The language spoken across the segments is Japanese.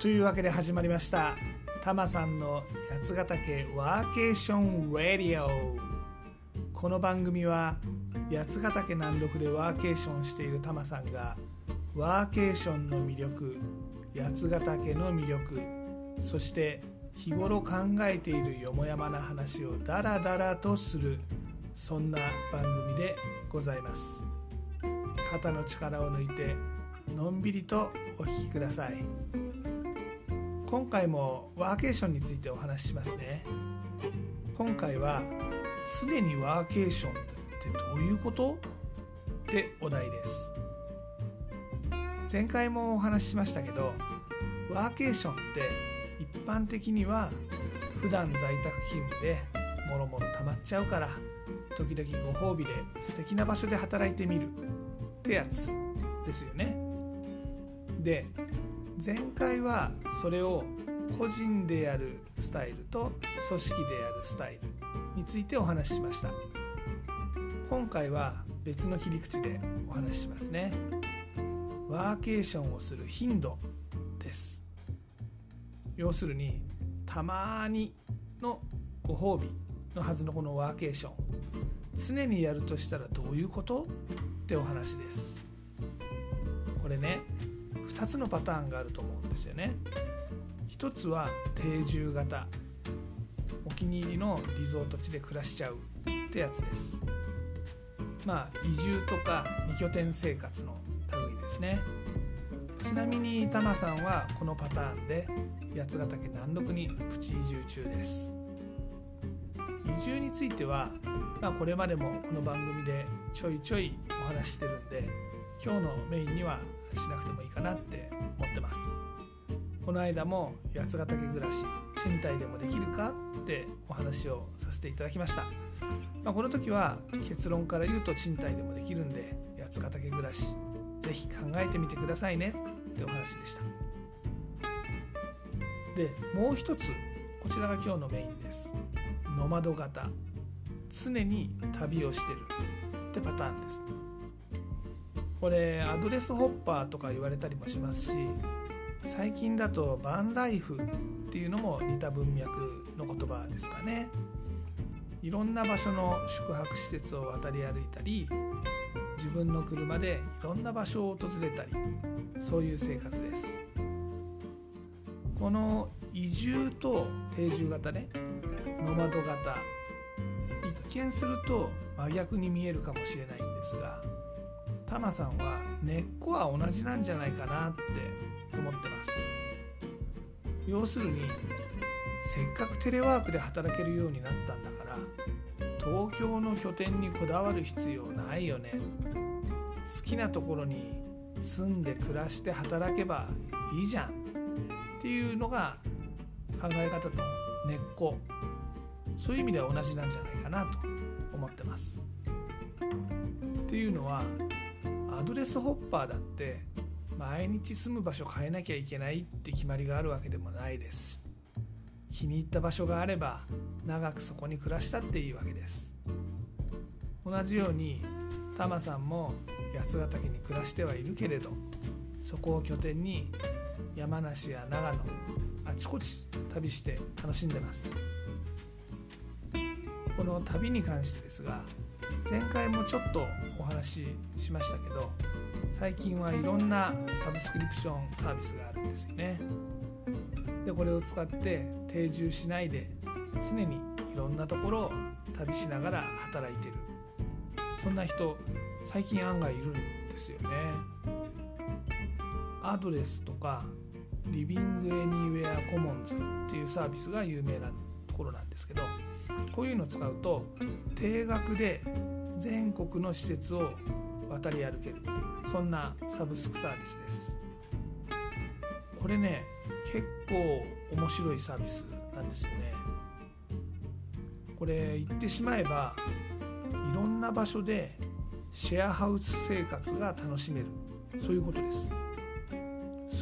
というわけで始まりました。タマさんの八ヶ岳ワーケーションラディオ。この番組は八ヶ岳南麓でワーケーションしているタマさんがワーケーションの魅力八ヶ岳の魅力そして日頃考えているよもやまな話をダラダラとするそんな番組でございます。肩の力を抜いてのんびりとお聞きください。今回もワーケーションについてお話ししますね。今回は常にワーケーションってどういうこと？ってお題です。前回もお話ししましたけどワーケーションって一般的には普段在宅勤務でもろもろ溜まっちゃうから時々ご褒美で素敵な場所で働いてみるってやつですよね。で前回はそれを個人でやるスタイルと組織でやるスタイルについてお話ししました。今回は別の切り口でお話ししますね。ワーケーションをする頻度です。要するにたまにのご褒美のはずのこのワーケーション常にやるとしたらどういうこと？ってお話です。これね2つのパターンがあると思うんですよね。一つは定住型。お気に入りのリゾート地で暮らしちゃうってやつです。まあ移住とか2拠点生活の類ですね。ちなみにタマさんはこのパターンで八ヶ岳南麓にプチ移住中です。移住については、まあ、これまでもこの番組でちょいちょいお話ししてるんで今日のメインにはしなくてもいいかなって思ってます。この間も八ヶ岳暮らし賃貸でもできるかってお話をさせていただきました、まあ、この時は結論から言うと賃貸でもできるんで八ヶ岳暮らし是非考えてみてくださいねってお話でした。でもう一つこちらが今日のメインです。ノマド型。常に旅をしてるってパターンです。これアドレスホッパーとか言われたりもしますし最近だとバンライフっていうのも似た文脈の言葉ですかね。いろんな場所の宿泊施設を渡り歩いたり自分の車でいろんな場所を訪れたりそういう生活です。この移住と定住型ねノマド型一見すると真逆に見えるかもしれないんですがタマさんは根っこは同じなんじゃないかなって思ってます。要するにせっかくテレワークで働けるようになったんだから東京の拠点にこだわる必要ないよね。好きなところに住んで暮らして働けばいいじゃん。っていうのが考え方と根っこ。そういう意味では同じなんじゃないかなと思ってます。っていうのはアドレスホッパーだって毎日住む場所変えなきゃいけないって決まりがあるわけでもないです。気に入った場所があれば長くそこに暮らしたっていいわけです。同じようにタマさんも八ヶ岳に暮らしてはいるけれどそこを拠点に山梨や長野あちこち旅して楽しんでます。この旅に関してですが前回もちょっと話ししましたけど最近はいろんなサブスクリプションサービスがあるんですよね。でこれを使って定住しないで常にいろんなところを旅しながら働いてる。そんな人最近案外いるんですよね。アドレスとかリビングエニーウェアコモンズっていうサービスが有名なところなんですけどこういうのを使うと定額で全国の施設を渡り歩ける。そんなサブスクサービスです。これね結構面白いサービスなんですよね。これ言ってしまえばいろんな場所でシェアハウス生活が楽しめる。そういうことです。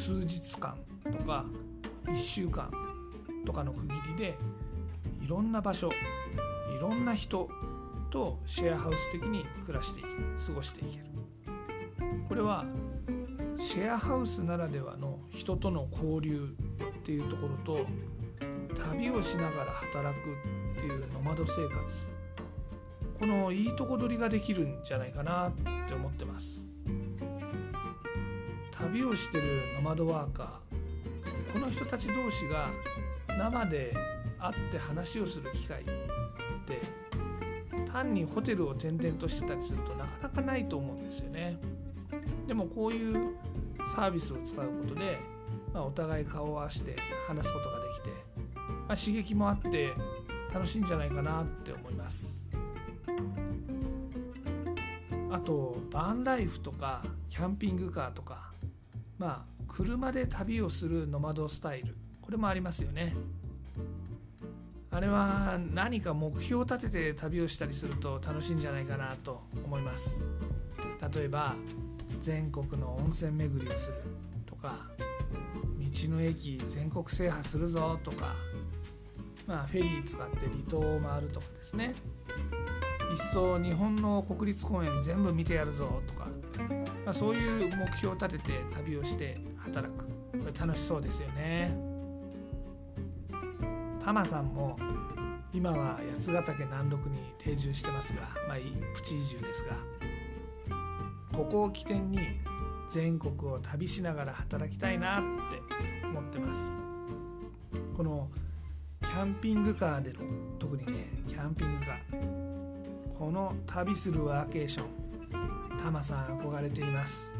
数日間とか1週間とかの区切りでいろんな場所いろんな人とシェアハウス的に暮らしていける過ごしていける。これはシェアハウスならではの人との交流っていうところと旅をしながら働くっていうノマド生活。このいいとこ取りができるんじゃないかなって思ってます。旅をしてるノマドワーカーこの人たち同士が生で会って話をする機会って単にホテルを転々としてたりするとなかなかないと思うんですよね。でもこういうサービスを使うことで、まあ、お互い顔を合わせて話すことができて、まあ、刺激もあって楽しいんじゃないかなって思います。あとバンライフとかキャンピングカーとかまあ車で旅をするノマドスタイルこれもありますよね。あれは何か目標を立てて旅をしたりすると楽しいんじゃないかなと思います。例えば全国の温泉巡りをするとか道の駅全国制覇するぞとか、まあ、フェリー使って離島を回るとかですね。一層日本の国立公園全部見てやるぞとか、まあ、そういう目標を立てて旅をして働く。これ楽しそうですよね。タマさんも今は八ヶ岳南麓に定住してますが、まあ、プチ移住ですがここを起点に全国を旅しながら働きたいなって思ってます。このキャンピングカーでの特にねキャンピングカー。この旅するワーケーションタマさん憧れています。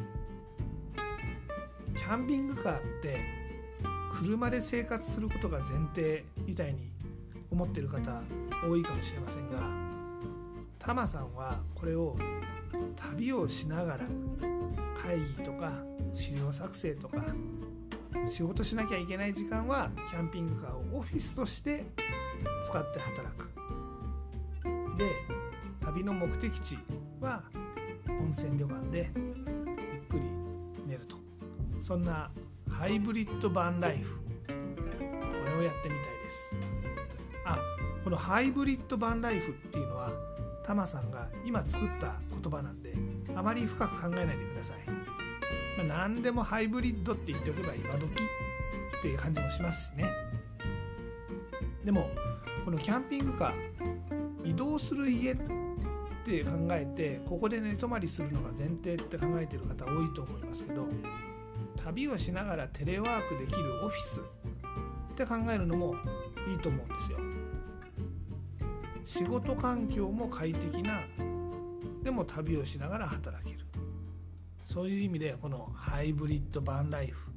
キャンピングカーって車で生活することが前提みたいに思ってる方多いかもしれませんがタマさんはこれを旅をしながら会議とか資料作成とか仕事しなきゃいけない時間はキャンピングカーをオフィスとして使って働く。で旅の目的地は温泉旅館でゆっくり寝ると。そんなハイブリッドバンライフ。これをやってみたいです。あこのハイブリッドバンライフっていうのはタマさんが今作った言葉なんであまり深く考えないでください、まあ、何でもハイブリッドって言っておけば今時っていう感じもしますしね。でもこのキャンピングカー移動する家って考えてここで寝泊まりするのが前提って考えてる方多いと思いますけど旅をしながらテレワークできるオフィスって考えるのもいいと思うんですよ。仕事環境も快適なでも旅をしながら働ける。そういう意味でこのハイブリッドバンライフ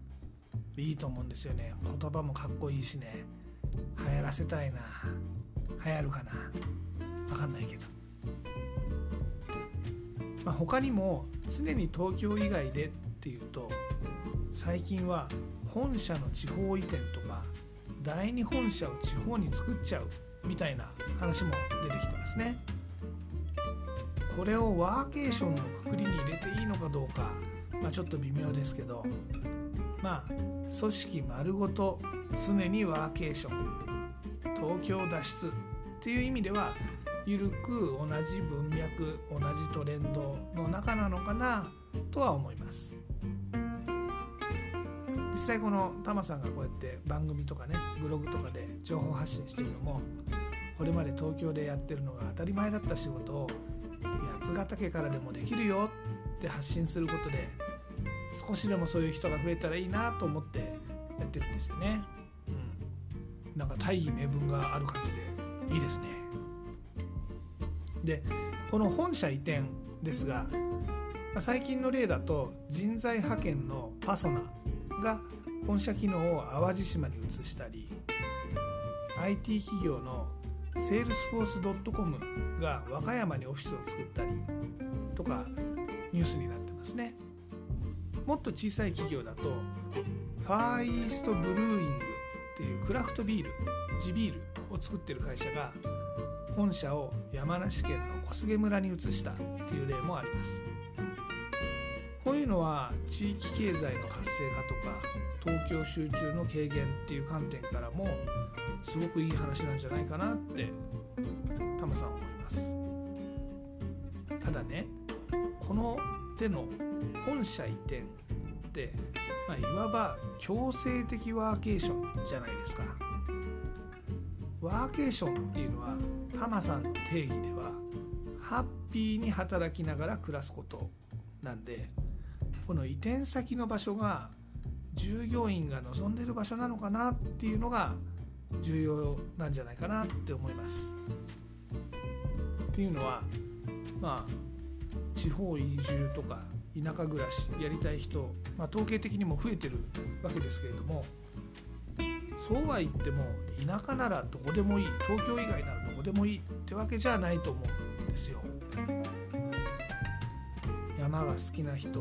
いいと思うんですよね。言葉もかっこいいしね。流行らせたいな。流行るかな。分かんないけど、まあ、他にも常に東京以外でっていうと最近は本社の地方移転とか第二本社を地方に作っちゃうみたいな話も出てきてますね。これをワーケーションのくくりに入れていいのかどうか、まあ、ちょっと微妙ですけどまあ組織丸ごと常にワーケーション東京脱出っていう意味では緩く同じ文脈同じトレンドの中なのかなとは思います。際このタマさんがこうやって番組とかねブログとかで情報発信してるのもこれまで東京でやってるのが当たり前だった仕事を八ヶ岳からでもできるよって発信することで少しでもそういう人が増えたらいいなと思ってやってるんですよね。うん、なんか大義名分がある感じでいいですね。でこの本社移転ですが、最近の例だと人材派遣のパソナが本社機能を淡路島に移したり IT 企業のセールスフォース .com が和歌山にオフィスを作ったりとかニュースになってますね。もっと小さい企業だと Far East Brewing っていうクラフトビール地ビールを作ってる会社が本社を山梨県の小菅村に移したっていう例もあります。いうのは地域経済の活性化とか東京集中の軽減っていう観点からもすごくいい話なんじゃないかなってタマさん思います。ただねこの手の本社移転、まあ、いわば強制的ワーケーションじゃないですか。ワーケーションっていうのはタマさんの定義ではハッピーに働きながら暮らすことなんでこの移転先の場所が従業員が望んでる場所なのかなっていうのが重要なんじゃないかなって思います。っていうのはまあ地方移住とか田舎暮らしやりたい人、まあ、統計的にも増えてるわけですけれどもそうは言っても田舎ならどこでもいい東京以外ならどこでもいいってわけじゃないと思うんですよ。山が好きな人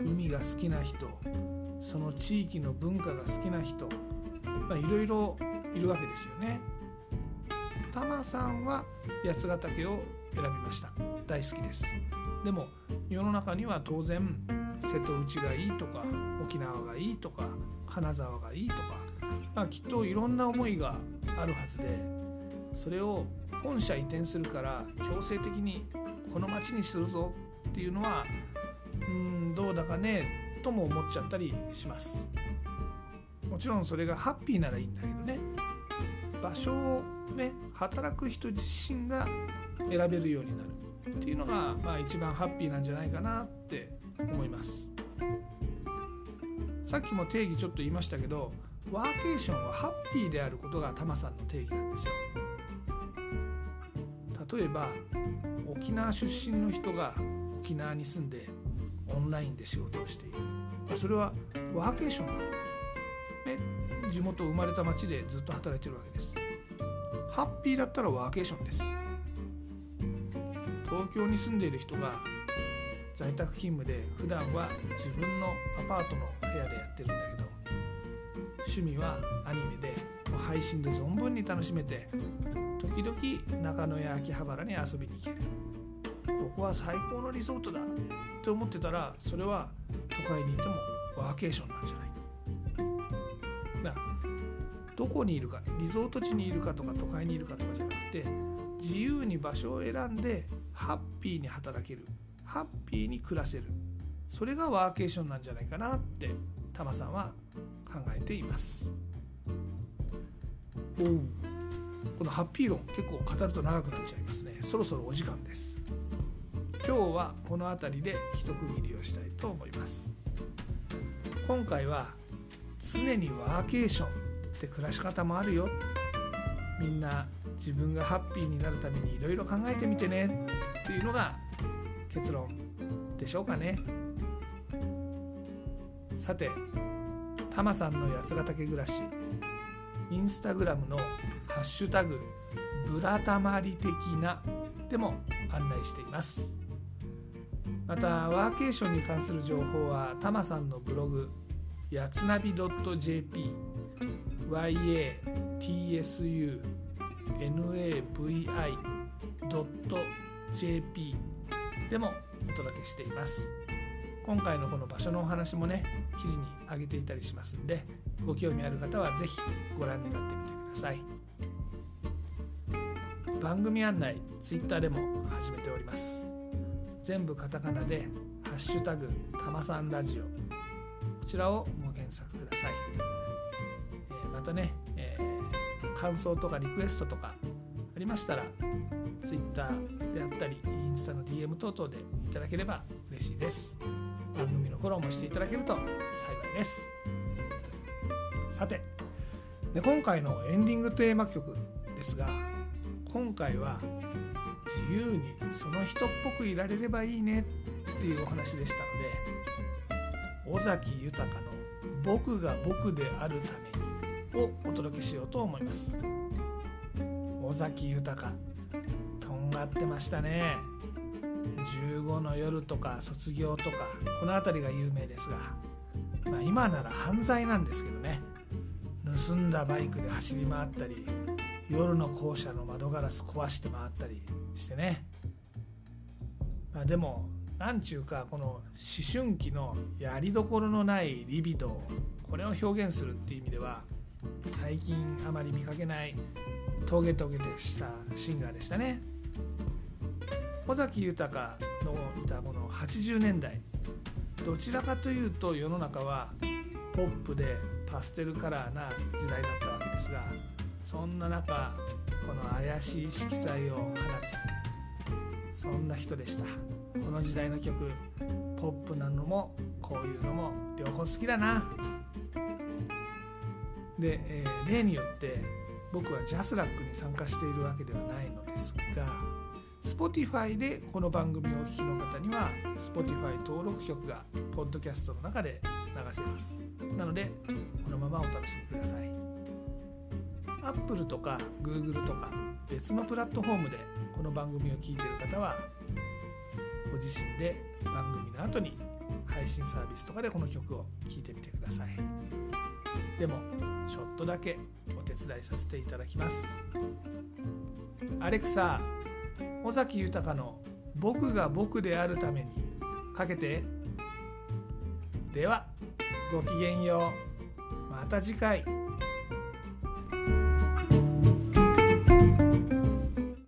海が好きな人その地域の文化が好きな人いろいろいるわけですよね。タマさんは八ヶ岳を選びました大好きですでも世の中には当然瀬戸内がいいとか沖縄がいいとか金沢がいいとか、まあ、きっといろんな思いがあるはずでそれを本社移転するから強制的にこの町にするぞっていうのはどうだかねとも思っちゃったりします。もちろんそれがハッピーならいいんだけどね。場所をね働く人自身が選べるようになるっていうのが、まあ、一番ハッピーなんじゃないかなって思います。さっきも定義ちょっと言いましたけどワーケーションはハッピーであることがタマさんの定義なんですよ。例えば沖縄出身の人が沖縄に住んでオンラインで仕事をしている。まそれはワーケーションなの、ね、地元生まれた町でずっと働いてるわけです。ハッピーだったらワーケーションです。東京に住んでいる人が在宅勤務で普段は自分のアパートの部屋でやってるんだけど趣味はアニメで配信で存分に楽しめて時々中野や秋葉原に遊びに行ける。ここは最高のリゾートだ。って思ってたらそれは都会にいてもワーケーションなんじゃないか。などこにいるかリゾート地にいるかとか都会にいるかとかじゃなくて自由に場所を選んでハッピーに働けるハッピーに暮らせる。それがワーケーションなんじゃないかなってタマさんは考えています。おこのハッピー論結構語ると長くなっちゃいますね。そろそろお時間です今日はこの辺りで一区切りをしたいと思います。今回は常にワーケーションって暮らし方もあるよ。みんな自分がハッピーになるためにいろいろ考えてみてね。っていうのが結論でしょうかね。さてタマさんの八ヶ岳暮らしインスタグラムの「ハッシュタグブラタマリ的な」でも案内しています。またワーケーションに関する情報はタマさんのブログやつなび .jp yatsunavi.jp でもお届けしています。今回のこの場所のお話もね記事に上げていたりしますんでご興味ある方は是非ご覧になってみてください。番組案内 Twitter でも始めております。全部カタカナで「ハッシュタグたまさんラジオ」こちらをご検索ください、えー、またね、えー、感想とかリクエストとかありましたら Twitter であったりインスタの DM 等々でいただければ嬉しいです。番組のフォローもしていただけると幸いです。さてで今回のエンディングテーマ曲ですが今回は自由にその人っぽくいられればいいねっていうお話でしたので尾崎豊の「僕が僕であるために」をお届けしようと思います。尾崎豊とんがってましたね。15の夜とか卒業とかこの辺りが有名ですが、まあ、今なら犯罪なんですけどね。盗んだバイクで走り回ったり夜の校舎の窓ガラス壊して回ったりしてね、まあ、でも何ちゅうかこの思春期のやりどころのないリビドこれを表現するっていう意味では最近あまり見かけないトゲトゲでしたシンガーでしたね。尾崎豊のいたこの80年代どちらかというと世の中はポップでパステルカラーな時代だったわけですがそんな中この怪しい色彩を放つそんな人でした。この時代の曲ポップなのもこういうのも両方好きだな。で、えー、例によって僕はジャスラックに参加しているわけではないのですが Spotify でこの番組をお聴きの方には Spotify 登録曲がポッドキャストの中で流せます。なのでこのままお楽しみください。Apple とか Google とか別のプラットフォームでこの番組を聴いてる方はご自身で番組の後に配信サービスとかでこの曲を聴いてみてください。でもちょっとだけお手伝いさせていただきます。アレクサ尾崎豊の「僕が僕であるために」かけて。ではごきげんよう。また次回。